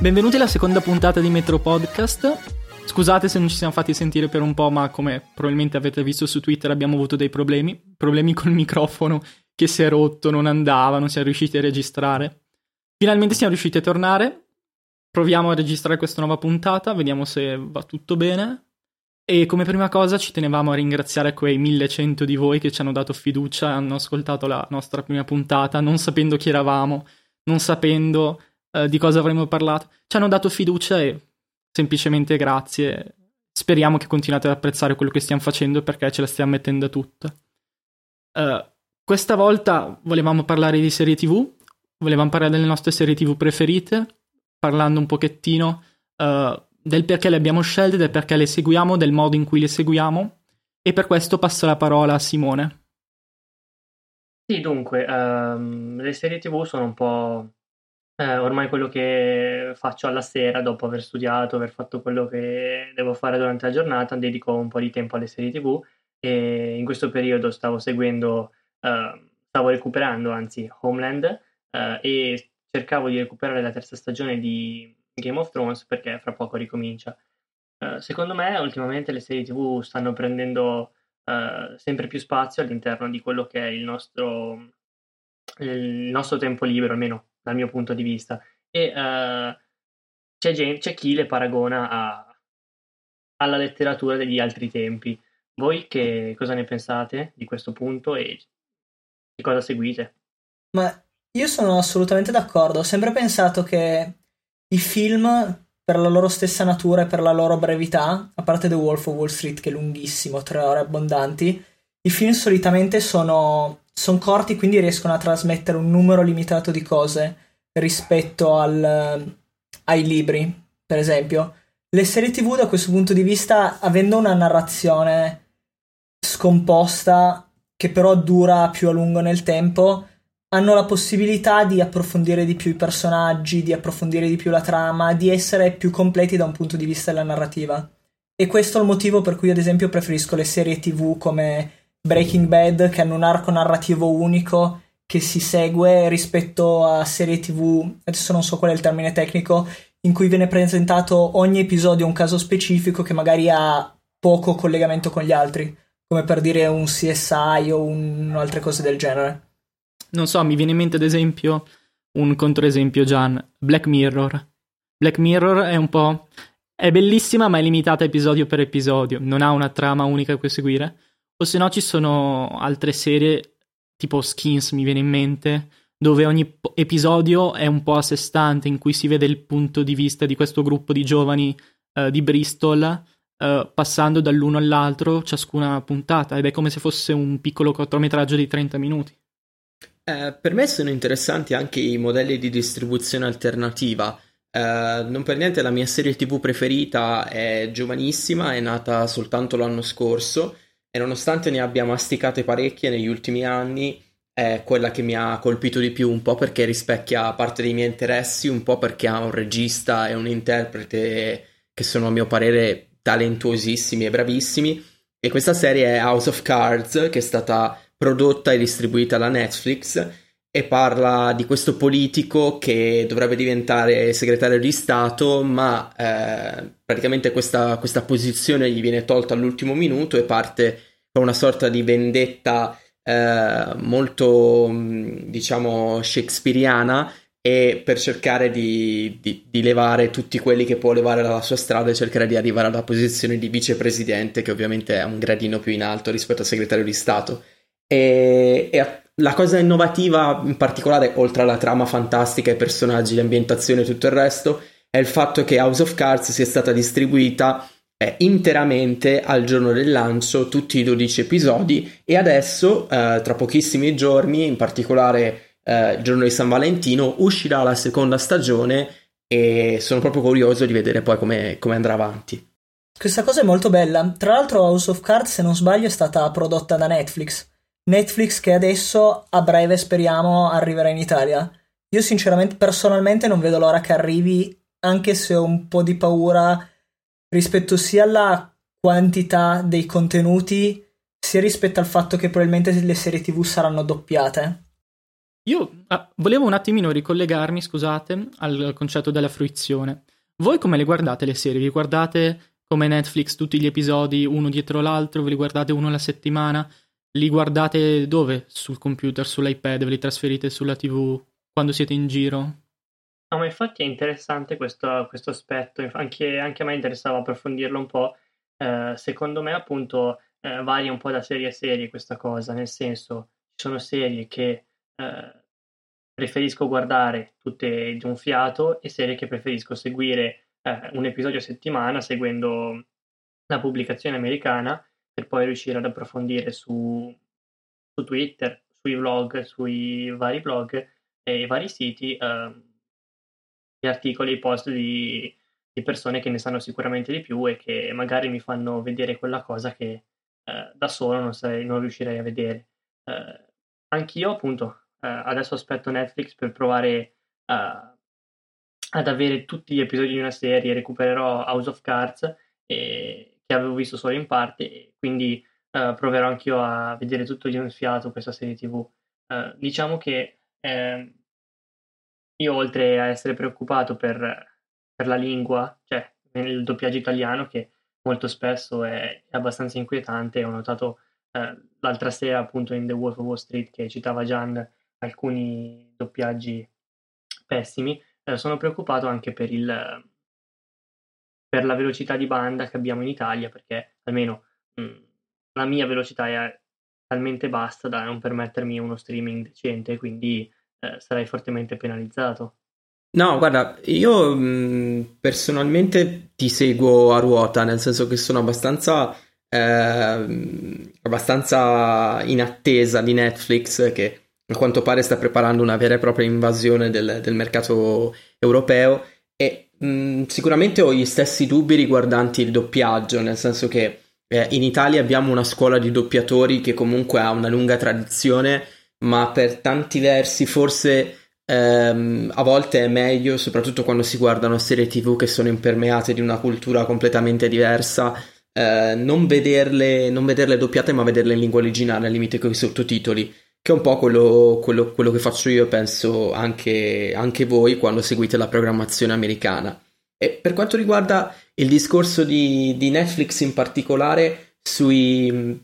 Benvenuti alla seconda puntata di Metro Podcast. Scusate se non ci siamo fatti sentire per un po', ma come probabilmente avete visto su Twitter abbiamo avuto dei problemi. Problemi col microfono che si è rotto, non andava, non siamo riusciti a registrare. Finalmente siamo riusciti a tornare. Proviamo a registrare questa nuova puntata, vediamo se va tutto bene. E come prima cosa ci tenevamo a ringraziare quei 1100 di voi che ci hanno dato fiducia e hanno ascoltato la nostra prima puntata, non sapendo chi eravamo, non sapendo uh, di cosa avremmo parlato. Ci hanno dato fiducia e semplicemente grazie. Speriamo che continuate ad apprezzare quello che stiamo facendo perché ce la stiamo mettendo tutta. Uh, questa volta volevamo parlare di serie TV, volevamo parlare delle nostre serie TV preferite, parlando un pochettino uh, del perché le abbiamo scelte, del perché le seguiamo, del modo in cui le seguiamo. E per questo passo la parola a Simone. Sì, dunque, um, le serie TV sono un po' eh, ormai quello che faccio alla sera dopo aver studiato, aver fatto quello che devo fare durante la giornata, dedico un po' di tempo alle serie TV e in questo periodo stavo seguendo, eh, stavo recuperando anzi Homeland eh, e cercavo di recuperare la terza stagione di Game of Thrones perché fra poco ricomincia. Eh, secondo me ultimamente le serie TV stanno prendendo eh, sempre più spazio all'interno di quello che è il nostro, il nostro tempo libero, almeno dal mio punto di vista. E uh, c'è, gente, c'è, chi le paragona a, alla letteratura degli altri tempi. Voi che cosa ne pensate di questo punto e che cosa seguite? Ma io sono assolutamente d'accordo. Ho sempre pensato che i film, per la loro stessa natura e per la loro brevità, a parte The Wolf of Wall Street, che è lunghissimo, tre ore abbondanti, i film solitamente sono sono corti, quindi riescono a trasmettere un numero limitato di cose rispetto al, ai libri, per esempio. Le serie TV da questo punto di vista, avendo una narrazione scomposta che però dura più a lungo nel tempo, hanno la possibilità di approfondire di più i personaggi, di approfondire di più la trama, di essere più completi da un punto di vista della narrativa. E questo è il motivo per cui, ad esempio, preferisco le serie TV come Breaking Bad che hanno un arco narrativo unico che si segue rispetto a serie tv, adesso non so qual è il termine tecnico, in cui viene presentato ogni episodio un caso specifico che magari ha poco collegamento con gli altri, come per dire un CSI o un, altre cose del genere. Non so, mi viene in mente ad esempio un controesempio, Gian, Black Mirror. Black Mirror è un po'... è bellissima ma è limitata episodio per episodio, non ha una trama unica a cui seguire o se no ci sono altre serie, tipo Skins mi viene in mente, dove ogni episodio è un po' a sé stante, in cui si vede il punto di vista di questo gruppo di giovani uh, di Bristol, uh, passando dall'uno all'altro ciascuna puntata, ed è come se fosse un piccolo cortometraggio di 30 minuti. Eh, per me sono interessanti anche i modelli di distribuzione alternativa. Eh, non per niente la mia serie TV preferita è giovanissima, è nata soltanto l'anno scorso e nonostante ne abbia masticate parecchie negli ultimi anni, è quella che mi ha colpito di più, un po' perché rispecchia parte dei miei interessi, un po' perché ha un regista e un interprete che sono a mio parere talentuosissimi e bravissimi. E questa serie è House of Cards, che è stata prodotta e distribuita da Netflix e parla di questo politico che dovrebbe diventare segretario di Stato, ma eh, praticamente questa, questa, posizione gli viene tolta all'ultimo minuto e parte con una sorta di vendetta eh, molto, diciamo, shakespeariana e per cercare di, di, di, levare tutti quelli che può levare dalla sua strada e cercare di arrivare alla posizione di vicepresidente, che ovviamente è un gradino più in alto rispetto al segretario di Stato. E, e la cosa innovativa, in particolare, oltre alla trama fantastica, i personaggi, l'ambientazione e tutto il resto, è il fatto che House of Cards sia stata distribuita eh, interamente al giorno del lancio, tutti i 12 episodi, e adesso, eh, tra pochissimi giorni, in particolare eh, il giorno di San Valentino, uscirà la seconda stagione e sono proprio curioso di vedere poi come, come andrà avanti. Questa cosa è molto bella. Tra l'altro, House of Cards, se non sbaglio, è stata prodotta da Netflix. Netflix che adesso a breve speriamo arriverà in Italia. Io sinceramente personalmente non vedo l'ora che arrivi, anche se ho un po' di paura rispetto sia alla quantità dei contenuti, sia rispetto al fatto che probabilmente le serie TV saranno doppiate. io ah, volevo un attimino ricollegarmi, scusate, al concetto della fruizione. Voi come le guardate le serie? Vi guardate come Netflix tutti gli episodi uno dietro l'altro? Ve li guardate uno alla settimana? Li guardate dove? Sul computer, sull'iPad? Ve li trasferite sulla TV quando siete in giro? No, ma infatti è interessante questo, questo aspetto, anche, anche, a me interessava approfondirlo un po'. Eh, secondo me, appunto, eh, varia un po' da serie a serie questa cosa, nel senso, ci sono serie che eh, preferisco guardare tutte di un fiato e serie che preferisco seguire eh, un episodio a settimana seguendo la pubblicazione americana per poi riuscire ad approfondire su, su Twitter, sui vlog, sui vari blog e vari siti eh, gli articoli, i post di, di, persone che ne sanno sicuramente di più e che magari mi fanno vedere quella cosa che eh, da solo non, sarei, non, riuscirei a vedere. Eh, anch'io appunto eh, adesso aspetto Netflix per provare ad avere tutti gli episodi di una serie, recupererò House of Cards che avevo visto solo in parte, quindi uh, proverò anch'io a vedere tutto di un fiato questa serie TV. Uh, eh, diciamo che eh, io oltre a essere preoccupato per, per, la lingua, cioè nel doppiaggio italiano, che molto spesso è, è abbastanza inquietante, ho notato uh, l'altra sera appunto in The Wolf of Wall Street che citava Gian alcuni doppiaggi pessimi, sono preoccupato anche per il per la velocità di banda che abbiamo in Italia, perché almeno mh, la mia velocità è talmente bassa da non permettermi uno streaming decente, quindi eh, sarei fortemente penalizzato. No, guarda, io mh, personalmente ti seguo a ruota, nel senso che sono abbastanza, eh, abbastanza in attesa di Netflix che a quanto pare sta preparando una vera e propria invasione del, del mercato europeo e Mm, sicuramente ho gli stessi dubbi riguardanti il doppiaggio, nel senso che eh, in Italia abbiamo una scuola di doppiatori che comunque ha una lunga tradizione, ma per tanti versi forse ehm, a volte è meglio, soprattutto quando si guardano serie tv che sono impermeate di una cultura completamente diversa, eh, non, vederle, non vederle doppiate ma vederle in lingua originale al limite con i sottotitoli che è un po' quello, quello, quello che faccio io, penso anche, anche, voi quando seguite la programmazione americana. E per quanto riguarda il discorso di, di Netflix in particolare, sui...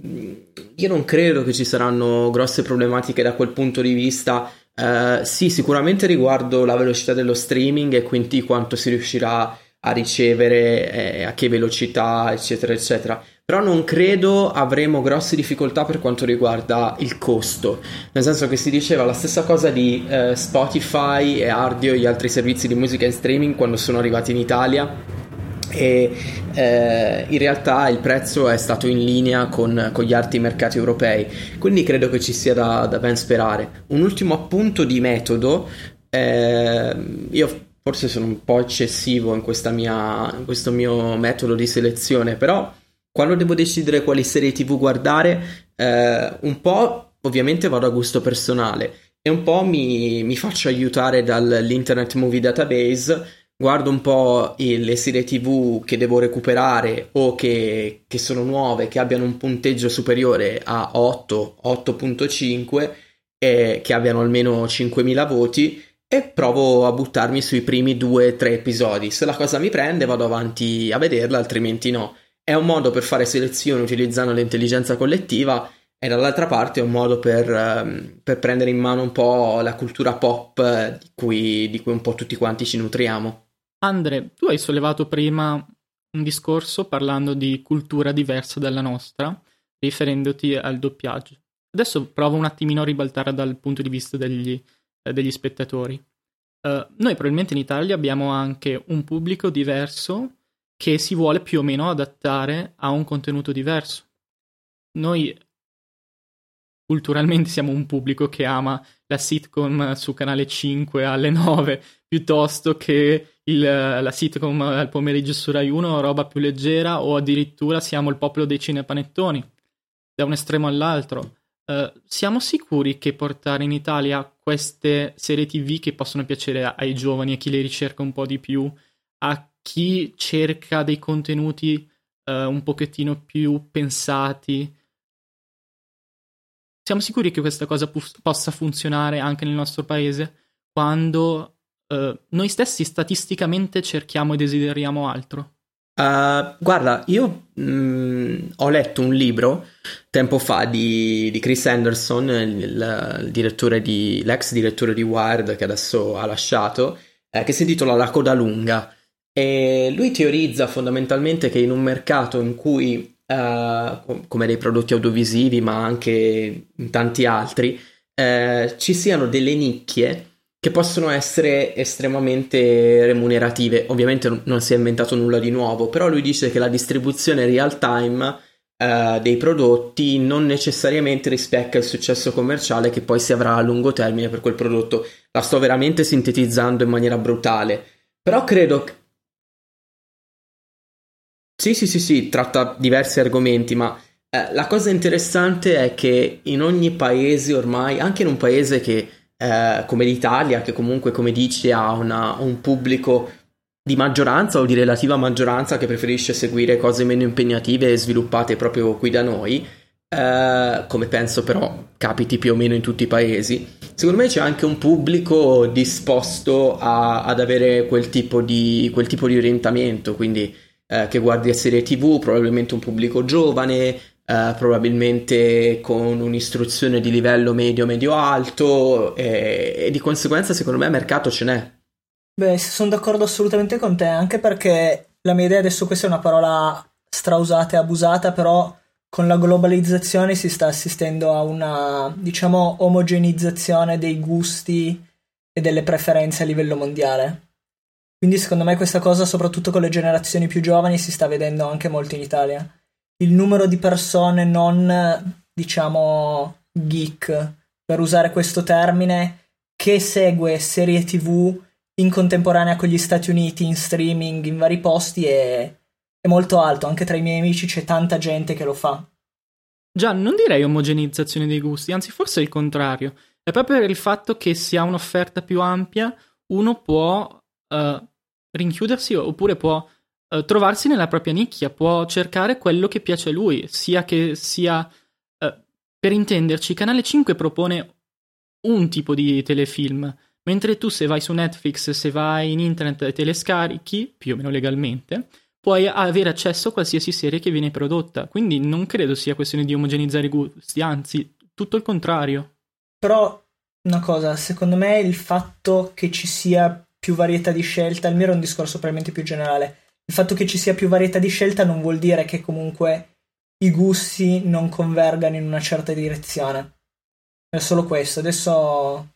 io non credo che ci saranno grosse problematiche da quel punto di vista. Uh, sì, sicuramente riguardo la velocità dello streaming e quindi quanto si riuscirà a ricevere, eh, a che velocità, eccetera, eccetera però non credo avremo grosse difficoltà per quanto riguarda il costo, nel senso che si diceva la stessa cosa di eh, Spotify e Ardio e gli altri servizi di musica in streaming quando sono arrivati in Italia. E eh, in realtà il prezzo è stato in linea con, con, gli altri mercati europei, quindi credo che ci sia da, da ben sperare. Un ultimo appunto di metodo, eh, io forse sono un po' eccessivo in, mia, in questo mio metodo di selezione, però quando devo decidere quali serie tv guardare, eh, un po' ovviamente vado a gusto personale e un po' mi, mi faccio aiutare dall'Internet Movie Database, guardo un po' le serie tv che devo recuperare o che, che sono nuove, che abbiano un punteggio superiore a 8, 8.5 e che abbiano almeno 5.000 voti e provo a buttarmi sui primi 2-3 episodi. Se la cosa mi prende vado avanti a vederla, altrimenti no è un modo per fare selezione utilizzando l'intelligenza collettiva e dall'altra parte è un modo per, um, per prendere in mano un po' la cultura pop eh, di cui, di cui un po' tutti quanti ci nutriamo. Andre, tu hai sollevato prima un discorso parlando di cultura diversa dalla nostra, riferendoti al doppiaggio. Adesso provo un attimino a ribaltare dal punto di vista degli, eh, degli spettatori. Uh, noi probabilmente in Italia abbiamo anche un pubblico diverso che si vuole più o meno adattare a un contenuto diverso. Noi culturalmente siamo un pubblico che ama la sitcom su canale 5 alle 9 piuttosto che il, la sitcom al pomeriggio su Rai 1 roba più leggera o addirittura siamo il popolo dei cinepanettoni da un estremo all'altro. Uh, siamo sicuri che portare in Italia queste serie tv che possono piacere ai giovani, a chi le ricerca un po' di più, a chi cerca dei contenuti uh, un pochettino più pensati siamo sicuri che questa cosa pu- possa funzionare anche nel nostro paese quando uh, noi stessi statisticamente cerchiamo e desideriamo altro? Uh, guarda, io mh, mm, ho letto un libro tempo fa di, di Chris Anderson, il, il direttore di, l'ex direttore di Wired che adesso ha lasciato, eh, che si intitola La coda lunga. E lui teorizza fondamentalmente che in un mercato in cui, uh, come dei prodotti audiovisivi, ma anche in tanti altri, uh, ci siano delle nicchie che possono essere estremamente remunerative. Ovviamente non si è inventato nulla di nuovo, però lui dice che la distribuzione real time eh, dei prodotti non necessariamente rispecchia il successo commerciale che poi si avrà a lungo termine per quel prodotto. La sto veramente sintetizzando in maniera brutale, però credo. Sì, sì, sì, sì, tratta diversi argomenti, ma eh, la cosa interessante è che in ogni paese ormai, anche in un paese che eh, come l'Italia, che comunque, come dici, ha una, un pubblico di maggioranza o di relativa maggioranza che preferisce seguire cose meno impegnative e sviluppate proprio qui da noi, eh, come penso però capiti più o meno in tutti i paesi. Secondo me c'è anche un pubblico disposto a, ad avere quel tipo di, quel tipo di orientamento, quindi eh, che guardi serie tv, probabilmente un pubblico giovane, eh, probabilmente con un'istruzione di livello medio-medio-alto e, e, di conseguenza secondo me mercato ce n'è. Beh, sono d'accordo assolutamente con te, anche perché la mia idea adesso questa è una parola strausata e abusata, però con la globalizzazione si sta assistendo a una, diciamo, omogenizzazione dei gusti e delle preferenze a livello mondiale. Quindi secondo me questa cosa, soprattutto con le generazioni più giovani, si sta vedendo anche molto in Italia il numero di persone non, diciamo, geek, per usare questo termine, che segue serie TV in contemporanea con gli Stati Uniti in streaming in vari posti è, è molto alto. Anche tra i miei amici c'è tanta gente che lo fa. Già, non direi omogenizzazione dei gusti, anzi forse il contrario. È proprio per il fatto che si ha un'offerta più ampia, uno può uh, rinchiudersi oppure può uh, trovarsi nella propria nicchia, può cercare quello che piace a lui, sia che sia... Uh, per intenderci, Canale 5 propone un tipo di telefilm, mentre tu se vai su Netflix, se vai in internet e te le scarichi, più o meno legalmente, puoi avere accesso a qualsiasi serie che viene prodotta. Quindi non credo sia questione di omogenizzare i gusti, anzi, tutto il contrario. Però una cosa, secondo me il fatto che ci sia più varietà di scelta, il mio era un discorso probabilmente più generale, il fatto che ci sia più varietà di scelta non vuol dire che comunque i gusti non convergano in una certa direzione. È solo questo. Adesso.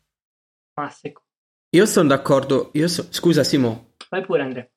Massico. Io sono d'accordo. Io so... Scusa, Simo. Vai pure, Andrea.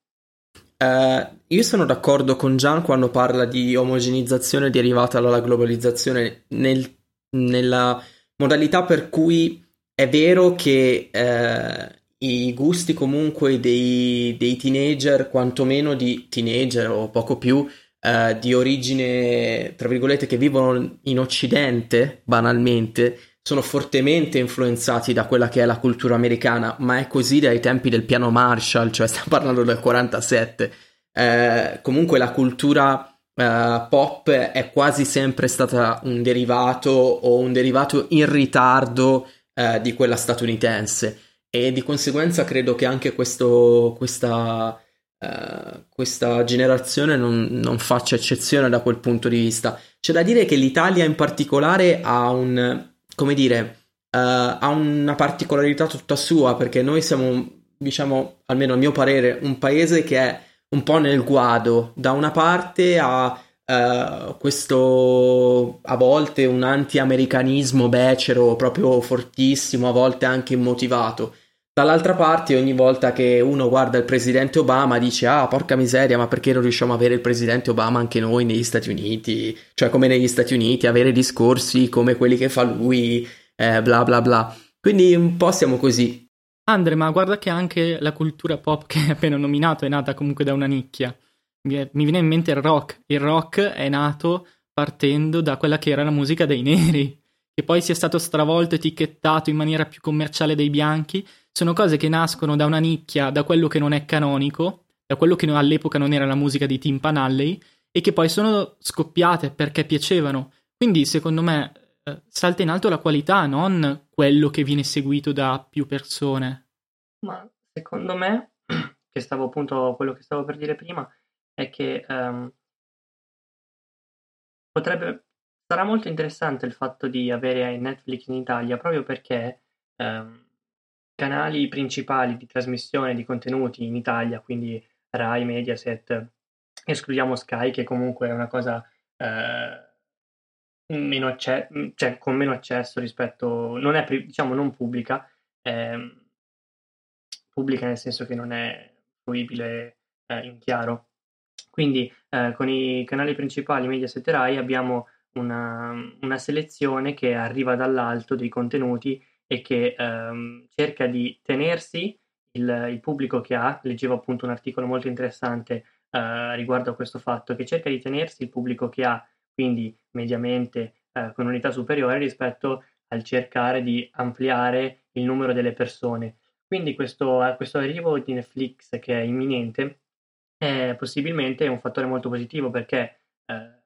Uh, io sono d'accordo con Gian quando parla di omogenizzazione derivata dalla globalizzazione nel, nella modalità per cui è vero che uh, i gusti comunque dei, dei teenager, quantomeno di teenager o poco più, eh, di origine, tra virgolette, che vivono in Occidente, banalmente, sono fortemente influenzati da quella che è la cultura americana, ma è così dai tempi del piano Marshall, cioè stiamo parlando del 47. Eh, comunque la cultura Uh, pop è quasi sempre stata un derivato o un derivato in ritardo uh, di quella statunitense e di conseguenza credo che anche questo, questa, uh, questa generazione non, non, faccia eccezione da quel punto di vista. C'è da dire che l'Italia in particolare ha un, come dire, uh, ha una particolarità tutta sua perché noi siamo, diciamo, almeno a mio parere, un paese che è un po' nel guado. Da una parte ha Uh, questo a volte un anti-americanismo becero proprio fortissimo, a volte anche immotivato. Dall'altra parte, ogni volta che uno guarda il presidente Obama dice: Ah, porca miseria, ma perché non riusciamo ad avere il presidente Obama anche noi negli Stati Uniti? Cioè, come negli Stati Uniti, avere discorsi come quelli che fa lui, eh, bla bla bla. Quindi un po' siamo così. Andre, ma guarda che anche la cultura pop che hai appena nominato è nata comunque da una nicchia. Mi viene in mente il rock. Il rock è nato partendo da quella che era la musica dei neri, che poi sia stato stravolto, etichettato in maniera più commerciale dei bianchi sono cose che nascono da una nicchia, da quello che non è canonico, da quello che all'epoca non era la musica di Tim Panalley, e che poi sono scoppiate perché piacevano. Quindi, secondo me, eh, salta in alto la qualità, non quello che viene seguito da più persone. Ma secondo me, che stavo appunto quello che stavo per dire prima, è che um, potrebbe sarà molto interessante il fatto di avere Netflix in Italia proprio perché um, canali principali di trasmissione di contenuti in Italia, quindi Rai, Mediaset, escludiamo Sky che comunque è una cosa eh, meno acce- cioè, con meno accesso rispetto, non è diciamo non pubblica, eh, pubblica nel senso che non è fruibile eh, in chiaro. Quindi eh, con i canali principali Mediaset e Rai abbiamo una, una, selezione che arriva dall'alto dei contenuti e che ehm, cerca di tenersi il, il, pubblico che ha. Leggevo appunto un articolo molto interessante eh, riguardo a questo fatto, che cerca di tenersi il pubblico che ha quindi mediamente eh, con unità superiore rispetto al cercare di ampliare il numero delle persone. Quindi questo, eh, questo arrivo di Netflix che è imminente è possibilmente un fattore molto positivo perché eh,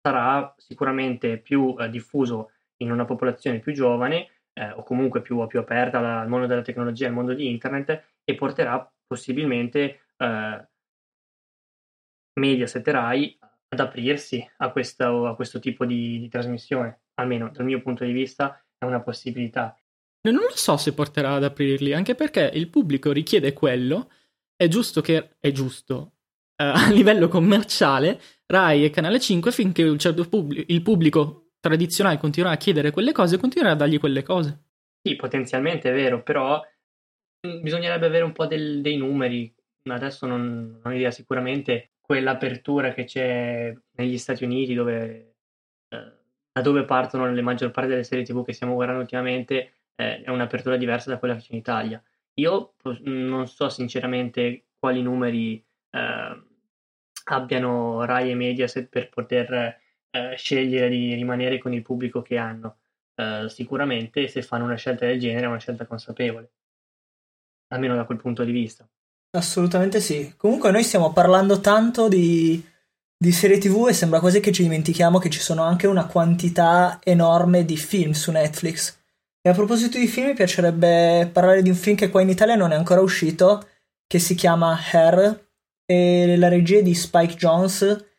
sarà sicuramente più eh, diffuso in una popolazione più giovane eh, o comunque più, più aperta al mondo della tecnologia, al mondo di internet e porterà possibilmente eh, Mediaset Rai ad aprirsi a questo, a questo tipo di, di, trasmissione, almeno dal mio punto di vista è una possibilità. Non lo so se porterà ad aprirli, anche perché il pubblico richiede quello, è giusto che è giusto eh, a livello commerciale, Rai e Canale 5 finché certo pubblico, il pubblico tradizionale continuerà a chiedere quelle cose, continuerà a dargli quelle cose. Sì, potenzialmente è vero, però mm, bisognerebbe avere un po' del, dei numeri. Adesso non, non ho idea, sicuramente quell'apertura che c'è negli Stati Uniti dove eh, da dove partono le maggior parte delle serie tv che stiamo guardando ultimamente eh, è un'apertura diversa da quella che c'è in Italia. Io non so sinceramente quali numeri eh, abbiano Rai e Mediaset per poter eh, scegliere di rimanere con il pubblico che hanno. Eh, sicuramente se fanno una scelta del genere è una scelta consapevole, almeno da quel punto di vista. Assolutamente sì. Comunque noi stiamo parlando tanto di, di serie TV e sembra quasi che ci dimentichiamo che ci sono anche una quantità enorme di film su Netflix. E a proposito di film, mi piacerebbe parlare di un film che qua in Italia non è ancora uscito, che si chiama Hair, e la regia è di Spike Jones,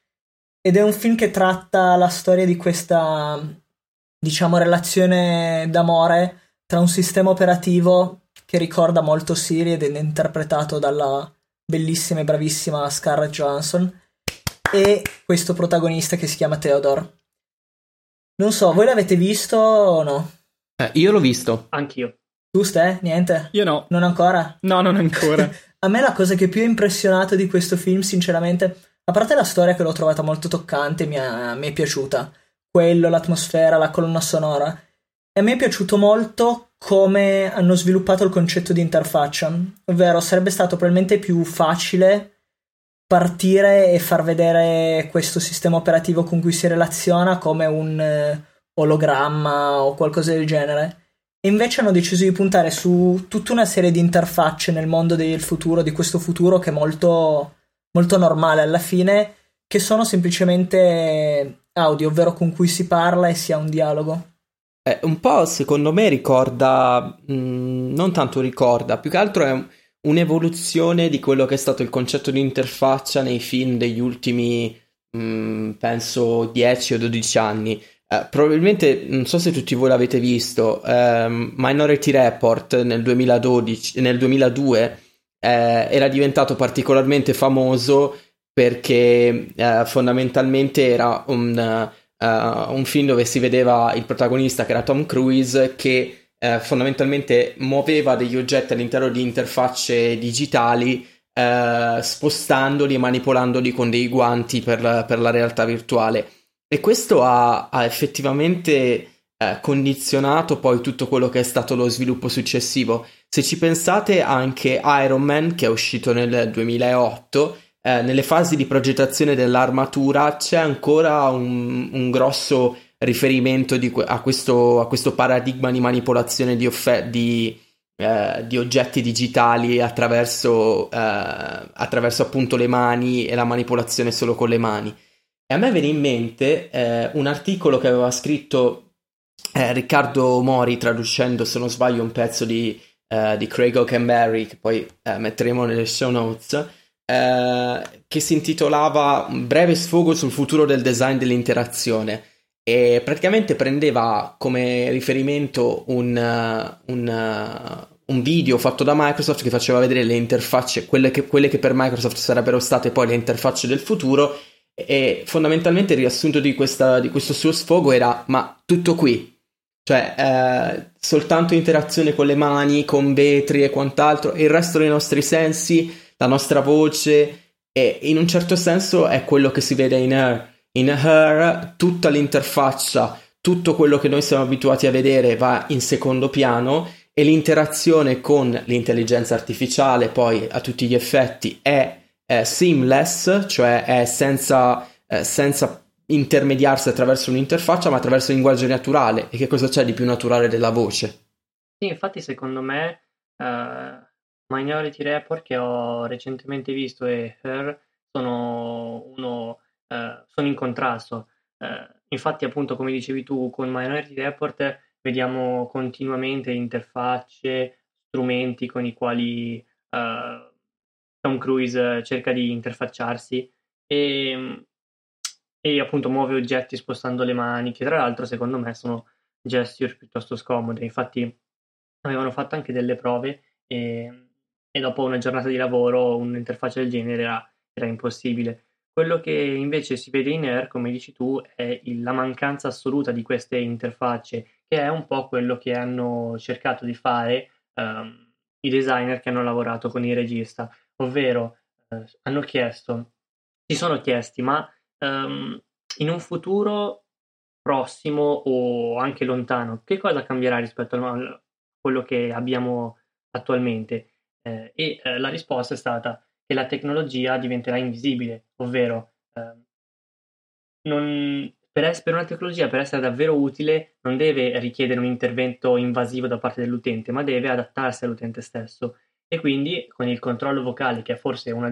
ed è un film che tratta la storia di questa, diciamo, relazione d'amore tra un sistema operativo che ricorda molto Siri ed è interpretato dalla bellissima e bravissima Scarlett Johansson e questo protagonista che si chiama Theodore. Non so, voi l'avete visto o no? Eh, io l'ho visto. Anch'io. Tu, Ste? Niente? Io no. Non ancora? No, non ancora. a me la cosa che più ha impressionato di questo film, sinceramente, a parte la storia che l'ho trovata molto toccante, mi, ha, mi è piaciuta. Quello, l'atmosfera, la colonna sonora. E a me è piaciuto molto come hanno sviluppato il concetto di interfaccia, ovvero sarebbe stato probabilmente più facile partire e far vedere questo sistema operativo con cui si relaziona come un eh, ologramma o qualcosa del genere. E invece hanno deciso di puntare su tutta una serie di interfacce nel mondo del futuro, di questo futuro che è molto, molto normale alla fine, che sono semplicemente audio, ovvero con cui si parla e si ha un dialogo. Eh, un po' secondo me ricorda, mh, mm, non tanto ricorda, più che altro è un'evoluzione di quello che è stato il concetto di interfaccia nei film degli ultimi, mh, mm, penso, 10 o 12 anni. Eh, probabilmente, non so se tutti voi l'avete visto, ehm, Minority Report nel, 2012, nel 2002 eh, era diventato particolarmente famoso perché eh, fondamentalmente era un uh, un film dove si vedeva il protagonista che era Tom Cruise che uh, fondamentalmente muoveva degli oggetti all'interno di interfacce digitali spostandoli e manipolandoli con dei guanti per, per la realtà virtuale. E questo ha, ha effettivamente condizionato poi tutto quello che è stato lo sviluppo successivo. Se ci pensate anche Iron Man che è uscito nel 2008 eh, nelle fasi di progettazione dell'armatura c'è ancora un, un grosso riferimento di, a, questo, a, questo, paradigma di manipolazione di, offe- di, eh, di oggetti digitali attraverso, eh, attraverso, appunto le mani e la manipolazione solo con le mani. E a me viene in mente eh, un articolo che aveva scritto eh, Riccardo Mori, traducendo se non sbaglio un pezzo di, eh, di Craig Oakenberry, che poi eh, metteremo nelle show notes, eh, che si intitolava Un breve sfogo sul futuro del design dell'interazione. E praticamente prendeva come riferimento un, un, un, video fatto da Microsoft che faceva vedere le interfacce, quelle che, quelle che per Microsoft sarebbero state poi le interfacce del futuro e fondamentalmente il riassunto di, questa, di questo suo sfogo era ma tutto qui, cioè eh, soltanto interazione con le mani, con vetri e quant'altro, il resto dei nostri sensi, la nostra voce e in un certo senso è quello che si vede in Her. In Her tutta l'interfaccia, tutto quello che noi siamo abituati a vedere va in secondo piano e l'interazione con l'intelligenza artificiale poi a tutti gli effetti è, è seamless, cioè è senza, eh, senza intermediarsi attraverso un'interfaccia ma attraverso il linguaggio naturale e che cosa c'è di più naturale della voce? Sì, infatti secondo me uh, Minority Report che ho recentemente visto e Her sono uno eh, sono in contrasto. Eh, infatti, appunto, come dicevi tu, con Minority Report vediamo continuamente interfacce, strumenti con i quali Tom Cruise cerca di interfacciarsi e, e appunto muove oggetti spostando le mani, che tra l'altro secondo me sono gesture piuttosto scomode. Infatti avevano fatto anche delle prove e, e dopo una giornata di lavoro un'interfaccia del genere era, era impossibile. Quello che invece si vede in Air, come dici tu, è il, la mancanza assoluta di queste interfacce, che è un po' quello che hanno cercato di fare um, i designer che hanno lavorato con il regista, ovvero uh, hanno chiesto, si sono chiesti, ma um, in un futuro prossimo o anche lontano, che cosa cambierà rispetto a quello che abbiamo attualmente? Eh, e eh, la risposta è stata che la tecnologia diventerà invisibile, ovvero eh, non, per, es- per, una tecnologia per essere davvero utile non deve richiedere un intervento invasivo da parte dell'utente, ma deve adattarsi all'utente stesso. E quindi con il controllo vocale, che è forse uno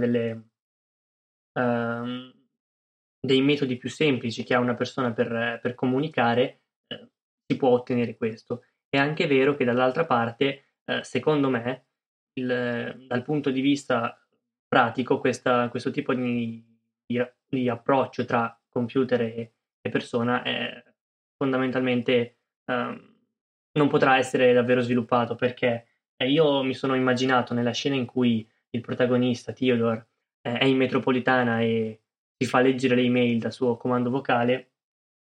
ehm, dei metodi più semplici che ha una persona per, per comunicare, eh, si può ottenere questo. È anche vero che dall'altra parte, eh, secondo me, il, dal punto di vista pratico questa, questo tipo di, di, di, approccio tra computer e, e persona è fondamentalmente um, non potrà essere davvero sviluppato perché eh, io mi sono immaginato nella scena in cui il protagonista Theodore eh, è in metropolitana e si fa leggere le email dal suo comando vocale,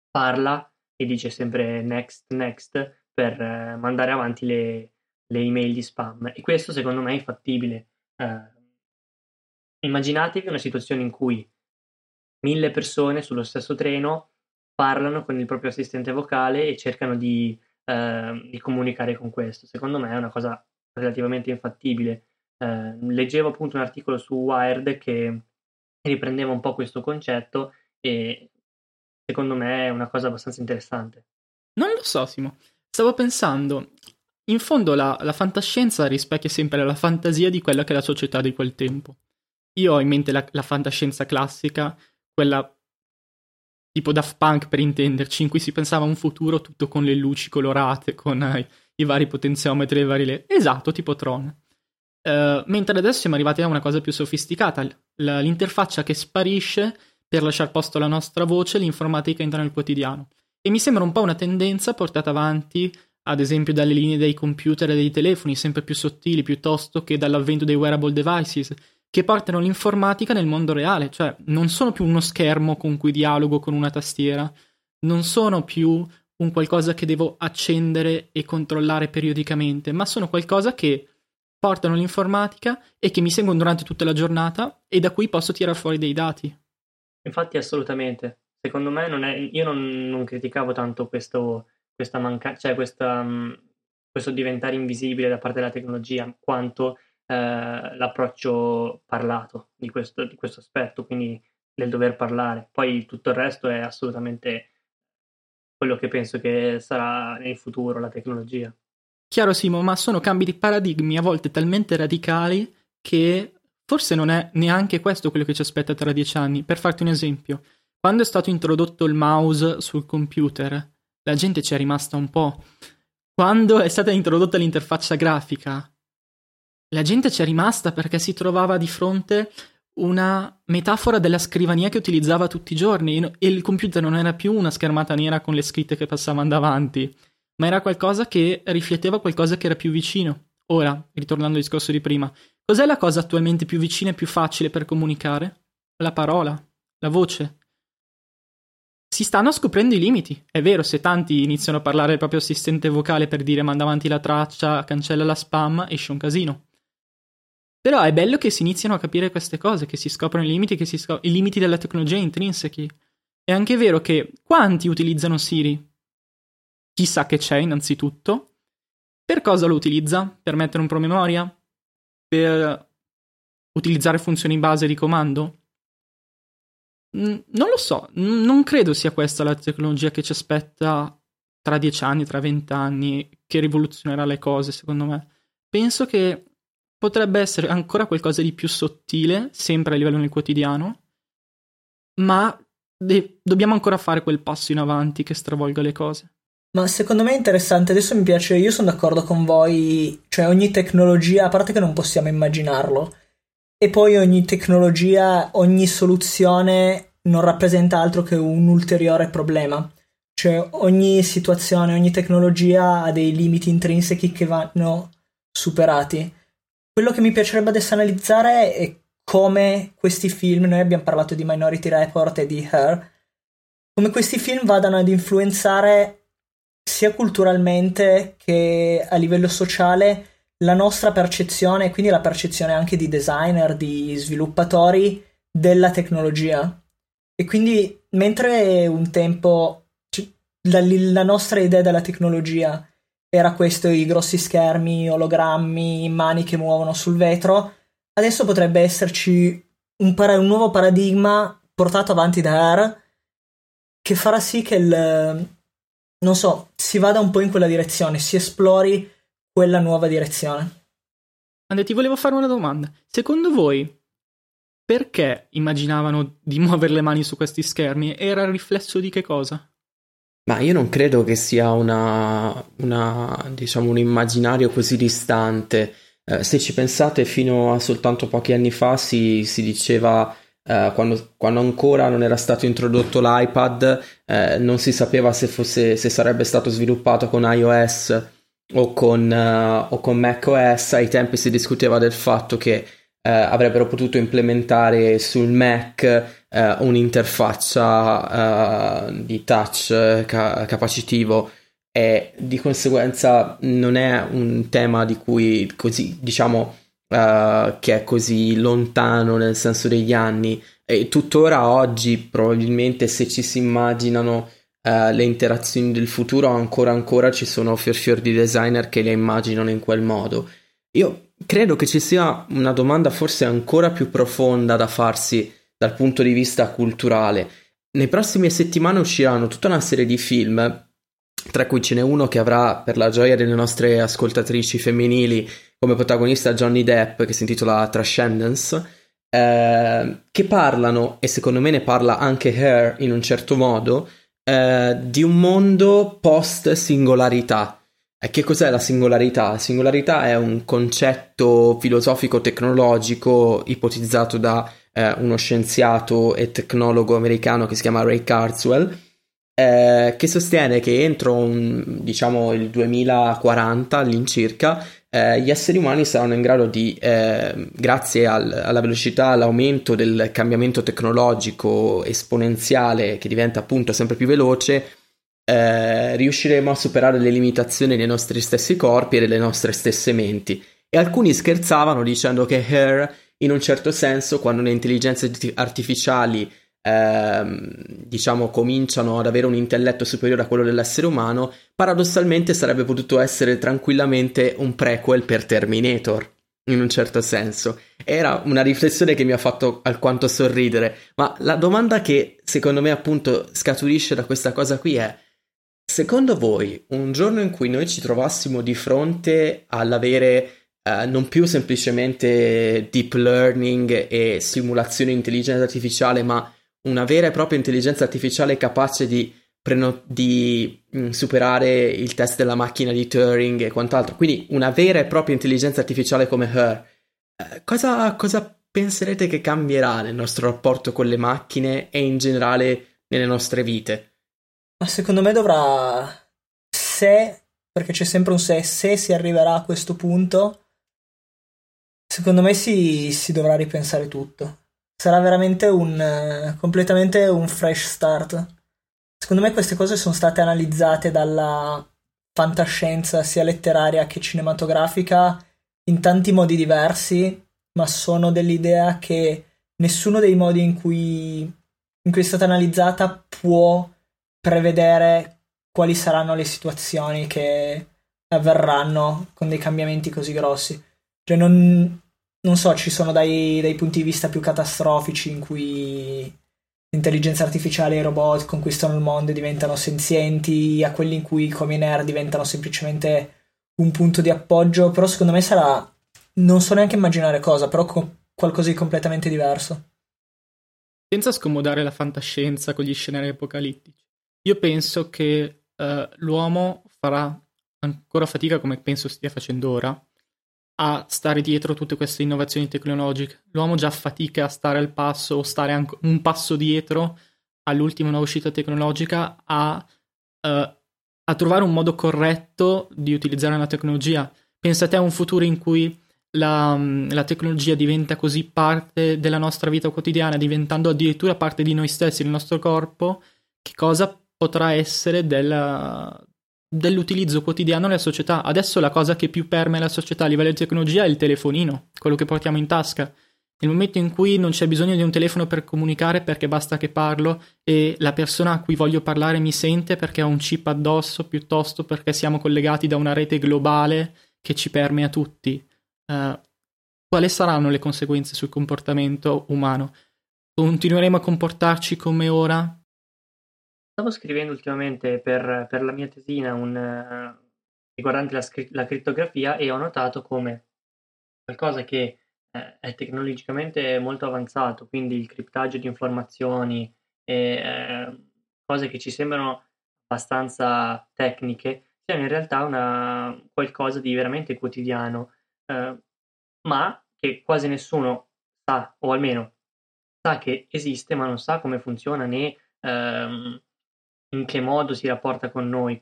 parla e dice sempre next, next per eh, mandare avanti le, le, email di spam. E questo secondo me è infattibile. Eh, Immaginatevi una situazione in cui mille persone sullo stesso treno parlano con il proprio assistente vocale e cercano di, eh, di comunicare con questo. Secondo me è una cosa relativamente infattibile. Eh, leggevo appunto un articolo su Wired che riprendeva un po' questo concetto e secondo me è una cosa abbastanza interessante. Non lo so, Simo. Stavo pensando, in fondo la, la fantascienza rispecchia sempre la fantasia di quella che è la società di quel tempo. Io ho in mente la, la fantascienza classica, quella tipo Daft Punk per intenderci, in cui si pensava a un futuro tutto con le luci colorate, con uh, i vari potenziometri e le varie. Esatto, tipo Tron. Uh, mentre adesso siamo arrivati a una cosa più sofisticata, l- l'interfaccia che sparisce per lasciare posto alla nostra voce, l'informatica entra nel quotidiano. E mi sembra un po' una tendenza portata avanti, ad esempio, dalle linee dei computer e dei telefoni, sempre più sottili, piuttosto che dall'avvento dei wearable devices, che portano l'informatica nel mondo reale, cioè non sono più uno schermo con cui dialogo con una tastiera, non sono più un qualcosa che devo accendere e controllare periodicamente, ma sono qualcosa che portano l'informatica e che mi seguono durante tutta la giornata e da cui posso tirare fuori dei dati. Infatti, assolutamente. Secondo me non è, io non, non criticavo tanto questo, questa mancanza, cioè questa, mm, questo diventare invisibile da parte della tecnologia, quanto eh, l'approccio parlato di questo, di questo aspetto, quindi del dover parlare. Poi tutto il resto è assolutamente quello che penso che sarà nel futuro, la tecnologia. Chiaro Simo, ma sono cambi di paradigmi a volte talmente radicali che forse non è neanche questo quello che ci aspetta tra dieci anni. Per farti un esempio, quando è stato introdotto il mouse sul computer, la gente ci è rimasta un po'. Quando è stata introdotta l'interfaccia grafica, la gente ci è rimasta perché si trovava di fronte una metafora della scrivania che utilizzava tutti i giorni e il computer non era più una schermata nera con le scritte che passavano davanti, ma era qualcosa che rifletteva qualcosa che era più vicino. Ora, ritornando al discorso di prima, cos'è la cosa attualmente più vicina e più facile per comunicare? La parola, la voce. Si stanno scoprendo i limiti. È vero, se tanti iniziano a parlare del proprio assistente vocale per dire manda avanti la traccia, cancella la spam, esce un casino. Però è bello che si iniziano a capire queste cose, che si scoprono i limiti, si scop- i limiti della tecnologia intrinsechi. È anche vero che quanti utilizzano Siri? Chi sa che c'è, innanzitutto. Per cosa lo utilizza? Per mettere un promemoria? Per utilizzare funzioni base di comando? non lo so, non credo sia questa la tecnologia che ci aspetta tra dieci anni, tra vent'anni, che rivoluzionerà le cose, secondo me. Penso che potrebbe essere ancora qualcosa di più sottile, sempre a livello nel quotidiano, ma de- dobbiamo ancora fare quel passo in avanti che stravolga le cose. Ma secondo me è interessante, adesso mi piace, io sono d'accordo con voi, cioè ogni tecnologia, a parte che non possiamo immaginarlo, e poi ogni tecnologia, ogni soluzione non rappresenta altro che un ulteriore problema. Cioè ogni situazione, ogni tecnologia ha dei limiti intrinsechi che vanno superati. Quello che mi piacerebbe adesso analizzare è come questi film, noi abbiamo parlato di Minority Report e di Her, come questi film vadano ad influenzare sia culturalmente che a livello sociale la nostra percezione, quindi la percezione anche di designer, di sviluppatori della tecnologia. E quindi mentre un tempo la, nostra idea della tecnologia era questo, i grossi schermi, ologrammi, mani che muovono sul vetro, adesso potrebbe esserci un, para- un nuovo paradigma portato avanti da R che farà sì che il, non so, si vada un po' in quella direzione, si esplori quella nuova direzione. Ande, ti volevo fare una domanda. Secondo voi, perché immaginavano di muovere le mani su questi schermi? Era il riflesso di che cosa? Ma io non credo che sia una, una diciamo, un immaginario così distante. Eh, se ci pensate, fino a soltanto pochi anni fa si, si diceva, eh, quando, quando, ancora non era stato introdotto l'iPad, eh, non si sapeva se, fosse, se sarebbe stato sviluppato con iOS o con, uh, o con macOS, ai tempi si discuteva del fatto che uh, avrebbero potuto implementare sul Mac uh, un'interfaccia di touch ca- capacitivo e di conseguenza non è un tema di cui così diciamo che è così lontano nel senso degli anni e tuttora oggi probabilmente se ci si immaginano uh, le interazioni del futuro, ancora ancora ci sono fior fior di designer che le immaginano in quel modo. Io credo che ci sia una domanda forse ancora più profonda da farsi dal punto di vista culturale. Nei prossime settimane usciranno tutta una serie di film, tra cui ce n'è uno che avrà per la gioia delle nostre ascoltatrici femminili come protagonista Johnny Depp, che si intitola Transcendence, eh, che parlano, e secondo me ne parla anche Hair in un certo modo, eh, di un mondo post singolarità. E che cos'è la singolarità? La singolarità è un concetto filosofico-tecnologico ipotizzato da eh, uno scienziato e tecnologo americano che si chiama Ray Kurzweil, eh, che sostiene che entro un, diciamo il 2040 all'incirca eh, gli esseri umani saranno in grado di, eh, grazie al, alla velocità, all'aumento del cambiamento tecnologico esponenziale che diventa appunto sempre più veloce, eh, riusciremo a superare le limitazioni dei nostri stessi corpi e delle nostre stesse menti. E alcuni scherzavano dicendo che Her, in un certo senso, quando le intelligenze artificiali ehm, diciamo cominciano ad avere un intelletto superiore a quello dell'essere umano, paradossalmente sarebbe potuto essere tranquillamente un prequel per Terminator. In un certo senso, era una riflessione che mi ha fatto alquanto sorridere. Ma la domanda che secondo me, appunto, scaturisce da questa cosa qui è: secondo voi, un giorno in cui noi ci trovassimo di fronte all'avere Uh, non più semplicemente deep learning e simulazione intelligenza artificiale, ma una vera e propria intelligenza artificiale capace di, preno- di mh, mm, superare il test della macchina di Turing e quant'altro, quindi una vera e propria intelligenza artificiale come Her, eh, cosa, cosa penserete che cambierà nel nostro rapporto con le macchine e in generale nelle nostre vite? Ma secondo me dovrà, se, perché c'è sempre un se, se si arriverà a questo punto, secondo me si, si dovrà ripensare tutto. Sarà veramente un, completamente un fresh start. Secondo me queste cose sono state analizzate dalla fantascienza sia letteraria che cinematografica in tanti modi diversi, ma sono dell'idea che nessuno dei modi in cui, in cui è stata analizzata può prevedere quali saranno le situazioni che avverranno con dei cambiamenti così grossi. Cioè non, non so, ci sono dai, dai, punti di vista più catastrofici in cui l'intelligenza artificiale e i robot conquistano il mondo e diventano senzienti, a quelli in cui come nerd diventano semplicemente un punto di appoggio, però secondo me sarà, non so neanche immaginare cosa, però co- qualcosa di completamente diverso. Senza scomodare la fantascienza con gli scenari apocalittici, io penso che uh, l'uomo farà ancora fatica, come penso stia facendo ora, a stare dietro tutte queste innovazioni tecnologiche. L'uomo già fatica a stare al passo o stare anche un passo dietro all'ultima nuova uscita tecnologica a, uh, a, trovare un modo corretto di utilizzare la tecnologia. Pensate a un futuro in cui la, la, tecnologia diventa così parte della nostra vita quotidiana, diventando addirittura parte di noi stessi, del nostro corpo, che cosa potrà essere della, dell'utilizzo quotidiano nella società. Adesso la cosa che più permea la società a livello di tecnologia è il telefonino, quello che portiamo in tasca. Nel momento in cui non c'è bisogno di un telefono per comunicare perché basta che parlo e la persona a cui voglio parlare mi sente perché ha un chip addosso piuttosto perché siamo collegati da una rete globale che ci permea tutti. Uh, quali saranno le conseguenze sul comportamento umano? Continueremo a comportarci come ora? Stavo scrivendo ultimamente per, per la mia tesina un, uh, riguardante la, la, crittografia e ho notato come qualcosa che eh, è tecnologicamente molto avanzato, quindi il criptaggio di informazioni e eh, cose che ci sembrano abbastanza tecniche, siano in realtà una, qualcosa di veramente quotidiano, eh, ma che quasi nessuno sa, o almeno sa che esiste, ma non sa come funziona né ehm, in che modo si rapporta con noi.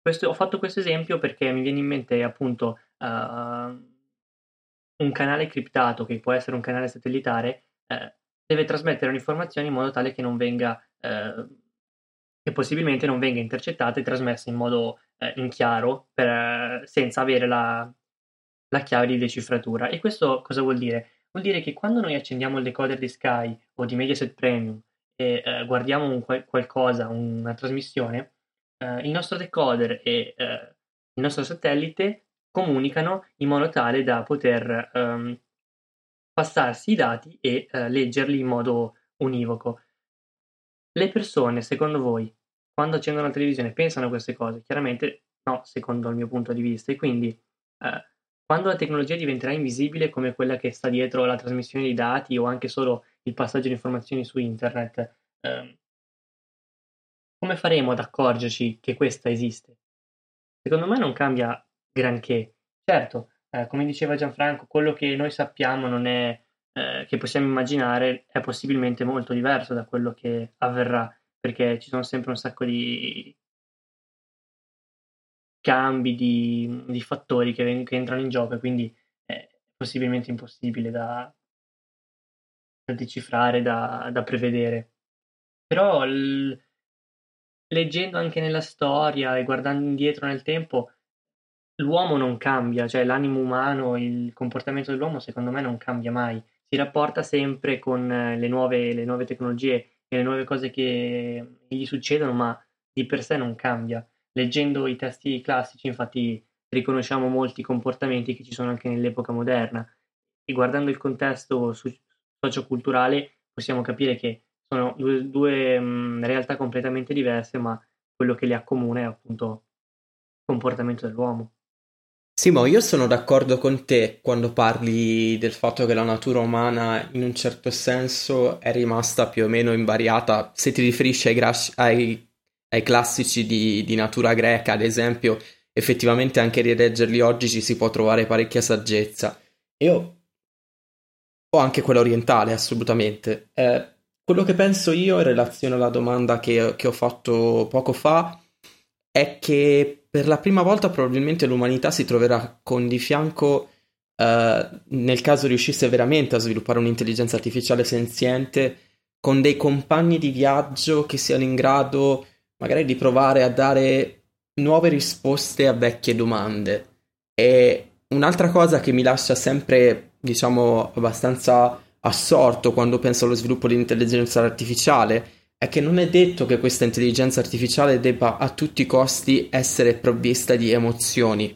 Questo, ho fatto questo esempio perché mi viene in mente appunto uh, un canale criptato che può essere un canale satellitare uh, deve trasmettere un'informazione in modo tale che non venga uh, che possibilmente non venga intercettata e trasmessa in modo in chiaro per, senza avere la, la chiave di decifratura. E questo cosa vuol dire? Vuol dire che quando noi accendiamo il decoder di Sky o di Mediaset Premium e eh, guardiamo un qualcosa, una trasmissione, eh, il nostro decoder e eh, il nostro satellite comunicano in modo tale da poter ehm, passarsi i dati e eh, leggerli in modo univoco. Le persone, secondo voi, quando accendono la televisione pensano a queste cose? Chiaramente no, secondo il mio punto di vista. E quindi eh, quando la tecnologia diventerà invisibile come quella che sta dietro la trasmissione di dati o anche solo il passaggio di informazioni su internet, eh, come faremo ad accorgerci che questa esiste? Secondo me non cambia granché. Certo, eh, come diceva Gianfranco, quello che noi sappiamo non è eh, che possiamo immaginare è possibilmente molto diverso da quello che avverrà, perché ci sono sempre un sacco di cambi, di, di fattori che, che, entrano in gioco e quindi è possibilmente impossibile da decifrare, da, da prevedere. Però l- leggendo anche nella storia e guardando indietro nel tempo, l'uomo non cambia, cioè l'animo umano, il comportamento dell'uomo secondo me non cambia mai, si rapporta sempre con le nuove, le nuove tecnologie e le nuove cose che gli succedono, ma di per sé non cambia. Leggendo i testi classici, infatti, riconosciamo molti comportamenti che ci sono anche nell'epoca moderna e guardando il contesto socioculturale possiamo capire che sono due, due mh, realtà completamente diverse, ma quello che li accomuna è appunto il comportamento dell'uomo. Simo, io sono d'accordo con te quando parli del fatto che la natura umana in un certo senso è rimasta più o meno invariata. Se ti riferisci ai, gra- ai, ai classici di, di, natura greca, ad esempio, effettivamente anche rileggerli oggi ci si può trovare parecchia saggezza. Io ho anche quella orientale, assolutamente. Eh, quello che penso io in relazione alla domanda che, che ho fatto poco fa è che per la prima volta probabilmente l'umanità si troverà con di fianco, eh, nel caso riuscisse veramente a sviluppare un'intelligenza artificiale senziente, con dei compagni di viaggio che siano in grado magari di provare a dare nuove risposte a vecchie domande. E un'altra cosa che mi lascia sempre, diciamo, abbastanza assorto quando penso allo sviluppo dell'intelligenza artificiale è che non è detto che questa intelligenza artificiale debba a tutti i costi essere provvista di emozioni.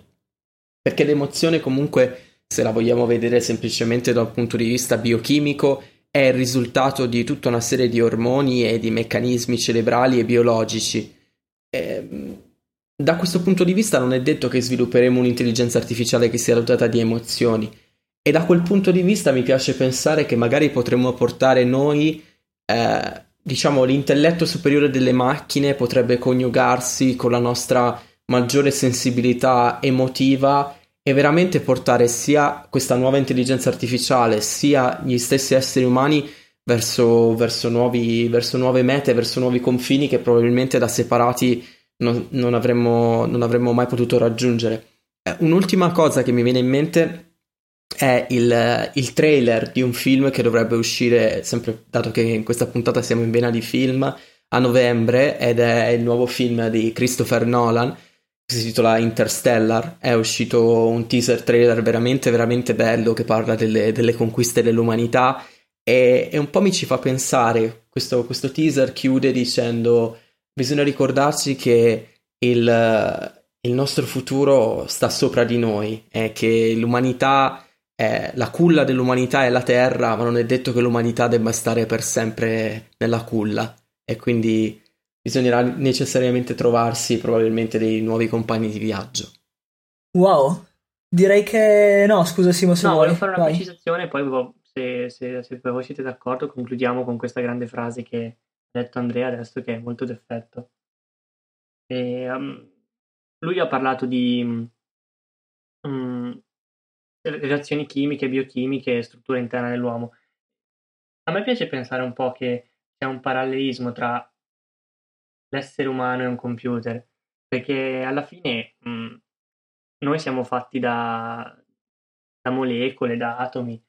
Perché l'emozione comunque, se la vogliamo vedere semplicemente dal punto di vista biochimico, è il risultato di tutta una serie di ormoni e di meccanismi cerebrali e biologici. E, ehm, da questo punto di vista non è detto che svilupperemo un'intelligenza artificiale che sia dotata di emozioni. E da quel punto di vista mi piace pensare che magari potremmo portare noi eh, diciamo, l'intelletto superiore delle macchine potrebbe coniugarsi con la nostra maggiore sensibilità emotiva e veramente portare sia questa nuova intelligenza artificiale sia gli stessi esseri umani verso, verso, nuovi, verso nuove mete, verso nuovi confini che probabilmente da separati non, non, avremmo, non avremmo mai potuto raggiungere. Eh, un'ultima cosa che mi viene in mente è il, il, trailer di un film che dovrebbe uscire, sempre dato che in questa puntata siamo in vena di film, a novembre ed è il nuovo film di Christopher Nolan che si intitola Interstellar. È uscito un teaser trailer veramente, veramente bello che parla delle, delle conquiste dell'umanità e, e, un po' mi ci fa pensare. Questo, questo teaser chiude dicendo: Bisogna ricordarci che il, il nostro futuro sta sopra di noi e che l'umanità è la culla dell'umanità è la Terra, ma non è detto che l'umanità debba stare per sempre nella culla e quindi bisognerà necessariamente trovarsi probabilmente dei nuovi compagni di viaggio. Wow, direi che no, scusa Simo se no, vuoi. volevo fare una Vai. precisazione, poi se, se, se voi siete d'accordo concludiamo con questa grande frase che ha detto Andrea adesso che è molto d'effetto. E, um, lui ha parlato di um, reazioni chimiche, biochimiche e struttura interna dell'uomo. A me piace pensare un po' che c'è un parallelismo tra l'essere umano e un computer, perché alla fine mh, mm, noi siamo fatti da, da molecole, da atomi,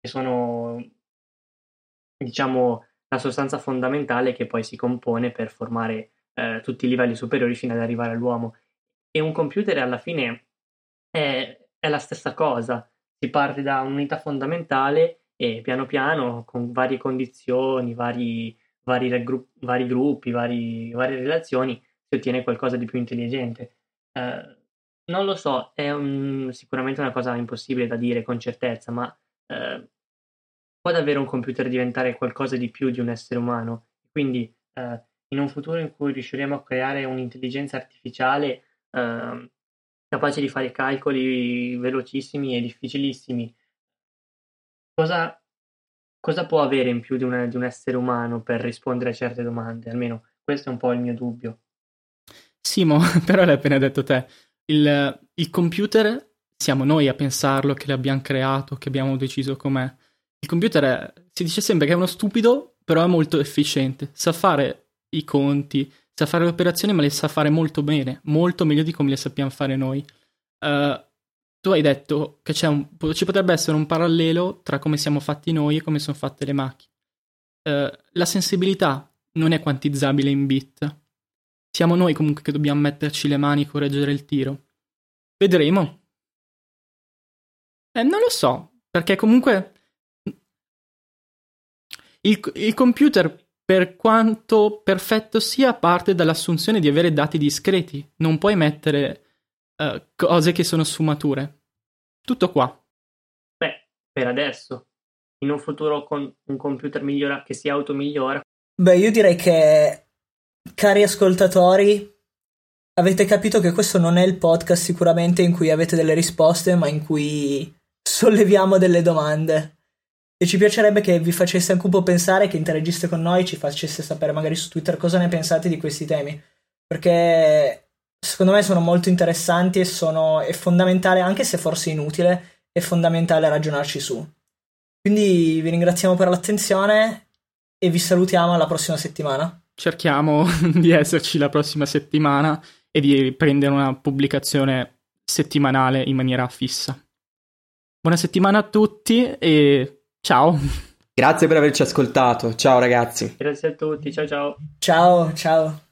che sono, diciamo, la sostanza fondamentale che poi si compone per formare eh, tutti i livelli superiori fino ad arrivare all'uomo. E un computer alla fine è, è la stessa cosa, si parte da un'unità fondamentale e piano piano con varie condizioni, vari, vari, regru- vari gruppi, vari, varie relazioni si ottiene qualcosa di più intelligente. Eh, non lo so, è un, sicuramente una cosa impossibile da dire con certezza, ma eh, può davvero un computer diventare qualcosa di più di un essere umano? Quindi eh, in un futuro in cui riusciremo a creare un'intelligenza artificiale eh, capace di fare calcoli velocissimi e difficilissimi. Cosa, cosa può avere in più di, una, di un essere umano per rispondere a certe domande? Almeno questo è un po' il mio dubbio. Simo, però l'hai appena detto te. Il, il, computer siamo noi a pensarlo, che l'abbiamo creato, che abbiamo deciso com'è. Il computer è, si dice sempre che è uno stupido, però è molto efficiente. Sa fare i conti, sa fare le operazioni, ma le sa fare molto bene, molto meglio di come le sappiamo fare noi. Uh, tu hai detto che un, ci potrebbe essere un parallelo tra come siamo fatti noi e come sono fatte le macchine. Uh, la sensibilità non è quantizzabile in bit. Siamo noi comunque che dobbiamo metterci le mani e correggere il tiro. Vedremo. Eh, non lo so, perché comunque il, il computer per quanto perfetto sia, parte dall'assunzione di avere dati discreti. Non puoi mettere uh, cose che sono sfumature. Tutto qua. Beh, per adesso. In un futuro con un computer migliora, che si automigliora. Beh, io direi che, cari ascoltatori, avete capito che questo non è il podcast sicuramente in cui avete delle risposte, ma in cui solleviamo delle domande. E ci piacerebbe che vi facesse anche un po' pensare, che interagiste con noi, ci facesse sapere magari su Twitter cosa ne pensate di questi temi. Perché secondo me sono molto interessanti e sono, è fondamentale, anche se forse inutile, è fondamentale ragionarci su. Quindi vi ringraziamo per l'attenzione e vi salutiamo alla prossima settimana. Cerchiamo di esserci la prossima settimana e di prendere una pubblicazione settimanale in maniera fissa. Buona settimana a tutti e ciao. Grazie per averci ascoltato. Ciao ragazzi. Grazie a tutti. Ciao ciao. Ciao, ciao.